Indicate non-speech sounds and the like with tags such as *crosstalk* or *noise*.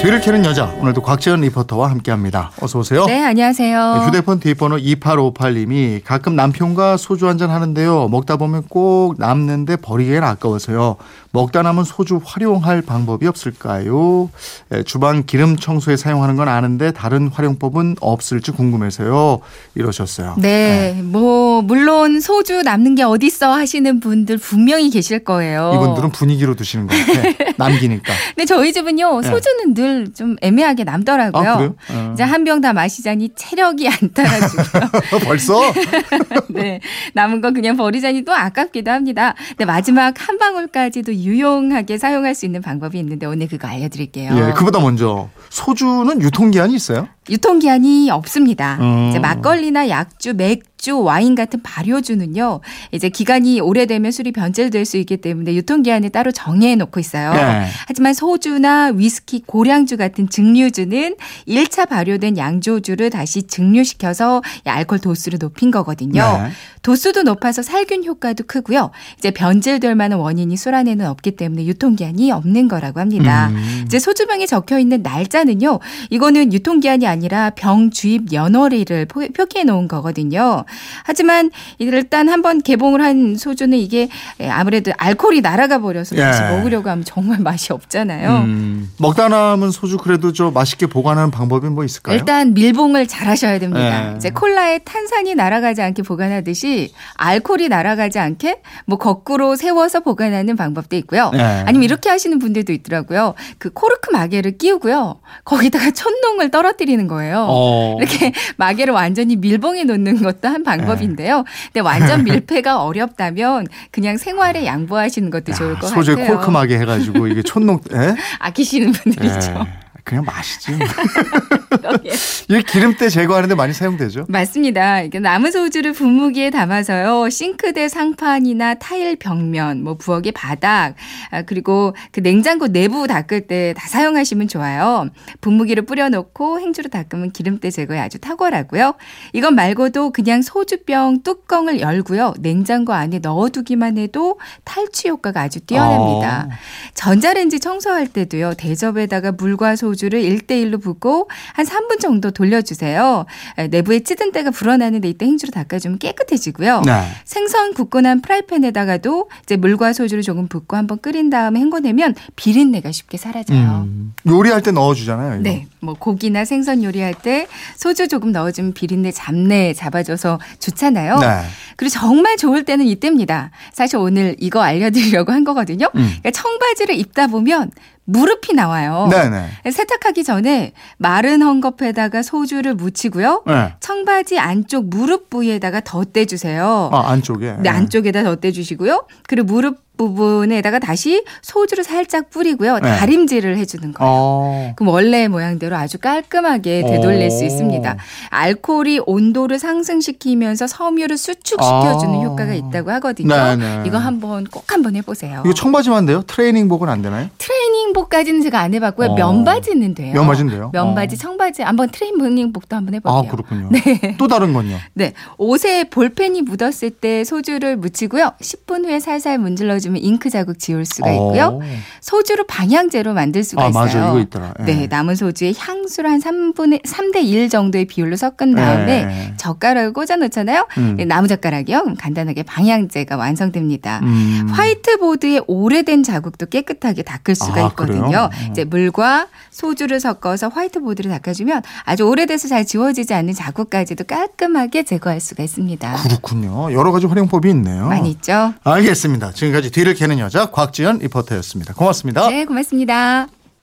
뒤를 캐는 여자 오늘도 곽지연 리포터와 함께합니다. 어서 오세요. 네, 안녕하세요. 네, 휴대폰 뒷번호 2858님이 가끔 남편과 소주 한 잔 하는데요. 먹다 보면 꼭 남는데 버리기엔 아까워서요. 먹다 남은 소주 활용할 방법이 없을까요? 예, 주방 기름 청소에 사용하는 건 아는데 다른 활용법은 없을지 궁금해서요. 이러셨어요. 네, 뭐 물론 소주 남는 게 어딨어 하시는 분들 분명히 계실 거예요. 이분들은 분위기로 드시는 것 같아. *laughs* 남기니까. 근데 저희 집은요 네. 소주는 늘좀 애매하게 남더라고요. 아? 어. 이제 한 병 다 마시자니 체력이 안 따라주고요. *laughs* 벌써? *laughs* 네, 남은 거 그냥 버리자니 또 아깝기도 합니다. 근데 마지막 한 방울까지도 유용하게 사용할 수 있는 방법이 있는데 오늘 그거 알려드릴게요. 예, 그보다 먼저 소주는 유통기한이 있어요? 유통기한이 없습니다. 음. 이제 막걸리나 약주, 맥주, 와인 같은 발효주는요, 이제 기간이 오래되면 술이 변질될 수 있기 때문에 유통기한을 따로 정해 놓고 있어요. 네. 하지만 소주나 위스키, 고량 주 같은 증류주는 1차 발효된 양조주를 다시 증류시켜서 이 알코올 도수를 높인 거거든요. 네. 도수도 높아서 살균 효과도 크고요. 이제 변질될 만한 원인이 술 안에는 없기 때문에 유통기한이 없는 거라고 합니다. 음. 이제 소주병에 적혀 있는 날짜는요. 이거는 유통기한이 아니라 병 주입 연월일을 포- 표기해 놓은 거거든요. 하지만 일단 한번 개봉을 한 소주는 이게 아무래도 알코올이 날아가 버려서 다시 예. 먹으려고 하면 정말 맛이 없잖아요. 음, 먹다 남은 소주 그래도 저 맛있게 보관하는 방법이 뭐 있을까요? 일단 밀봉을 잘 하셔야 됩니다. 네. 이제 콜라에 탄산이 날아가지 않게 보관하듯이 알코올이 날아가지 않게 뭐 거꾸로 세워서 보관하는 방법도 있고요. 네. 아니면 이렇게 하시는 분들도 있더라고요. 그 코르크 마개를 끼우고요. 거기다가 촛농을 떨어뜨리는 거예요. 어. 이렇게 *laughs* 마개를 완전히 밀봉해 놓는 것도 한 방법인데요. 근데 완전 밀폐가 어렵다면 그냥 생활에 양보하시는 것도 좋을 것 소주에 같아요. 콜크마게 해가지고 이게 촌농, 예? 아끼시는 분들이죠. 예. 그냥 마시지. *laughs* 그러게요. 이게 기름때 제거하는데 많이 사용되죠? 맞습니다. 남은 소주를 분무기에 담아서요. 싱크대 상판이나 타일 벽면, 뭐 부엌의 바닥, 아, 그리고 그 냉장고 내부 닦을 때 다 사용하시면 좋아요. 분무기를 뿌려놓고 행주로 닦으면 기름때 제거에 아주 탁월하고요. 이건 말고도 그냥 소주병 뚜껑을 열고요. 냉장고 안에 넣어두기만 해도 탈취 효과가 아주 뛰어납니다. 어. 전자레인지 청소할 때도요. 대접에다가 물과 소주를 1대1로 붓고 한 3분 정도 돌려주세요. 에, 내부에 찌든 때가 불어나는데 이때 행주로 닦아주면 깨끗해지고요. 네. 생선 굽고 난 프라이팬에다가도 이제 물과 소주를 조금 붓고 한번 끓인 다음에 헹궈내면 비린내가 쉽게 사라져요. 음, 요리할 때 넣어주잖아요. 이거. 네, 뭐 고기나 생선 요리할 때 소주 조금 넣어주면 비린내 잡내 잡아줘서 좋잖아요. 네. 그리고 정말 좋을 때는 이때입니다. 사실 오늘 이거 알려드리려고 한 거거든요. 음. 그러니까 청바지 를 입다 보면 무릎이 나와요. 네네. 세탁하기 전에 마른 헝겊에다가 소주를 묻히고요. 네. 청바지 안쪽 무릎 부위에다가 덧대주세요. 아, 안쪽에. 네, 안쪽에다 덧대주시고요. 그리고 무릎 부분에다가 다시 소주를 살짝 뿌리고요. 네. 다림질을 해주는 거예요. 어. 그럼 원래 모양대로 아주 깔끔하게 되돌릴 수 오. 있습니다. 알코올이 온도를 상승시키면서 섬유를 수축시켜주는 아. 효과가 있다고 하거든요. 네네. 이거 한번 꼭 한번 해보세요. 이거 청바지만 돼요? 트레이닝복은 안 되나요? 트레 이닝복까지는 제가 안 해봤고요. 어. 면바지는 돼요. 면바지는 돼요? 면바지, 어. 청바지 한번 트레이닝복도 한번 아, 해볼게요. 그렇군요. 또 다른 건요? *laughs* 네, 옷에 볼펜이 묻었을 때 소주를 묻히고요. 10분 후에 살살 문질러주면 잉크 자국 지울 수가 있고요. 어. 소주로 방향제로 만들 수가 아, 있어요. 맞아. 이거 있더라. 예. 네, 남은 소주에 향수를 한 3분의 3대 1 정도의 비율로 섞은 다음에 네. 젓가락을 꽂아 놓잖아요. 음. 네, 나무 젓가락이요. 그럼 간단하게 방향제가 완성됩니다. 음. 화이트보드에 오래된 자국도 깨끗하게 닦을 수가 아, 있거든요. 음. 이제 물과 소주를 섞어서 화이트보드를 닦아주면 아주 오래돼서 잘 지워지지 않는 자국까지도 깔끔하게 제거할 수가 있습니다. 그렇군요. 여러 가지 활용법이 있네요. 많이 있죠? 알겠습니다. 지금까지 뒤를 캐는 여자 곽지연 리포터였습니다. 고맙습니다. 네, 고맙습니다.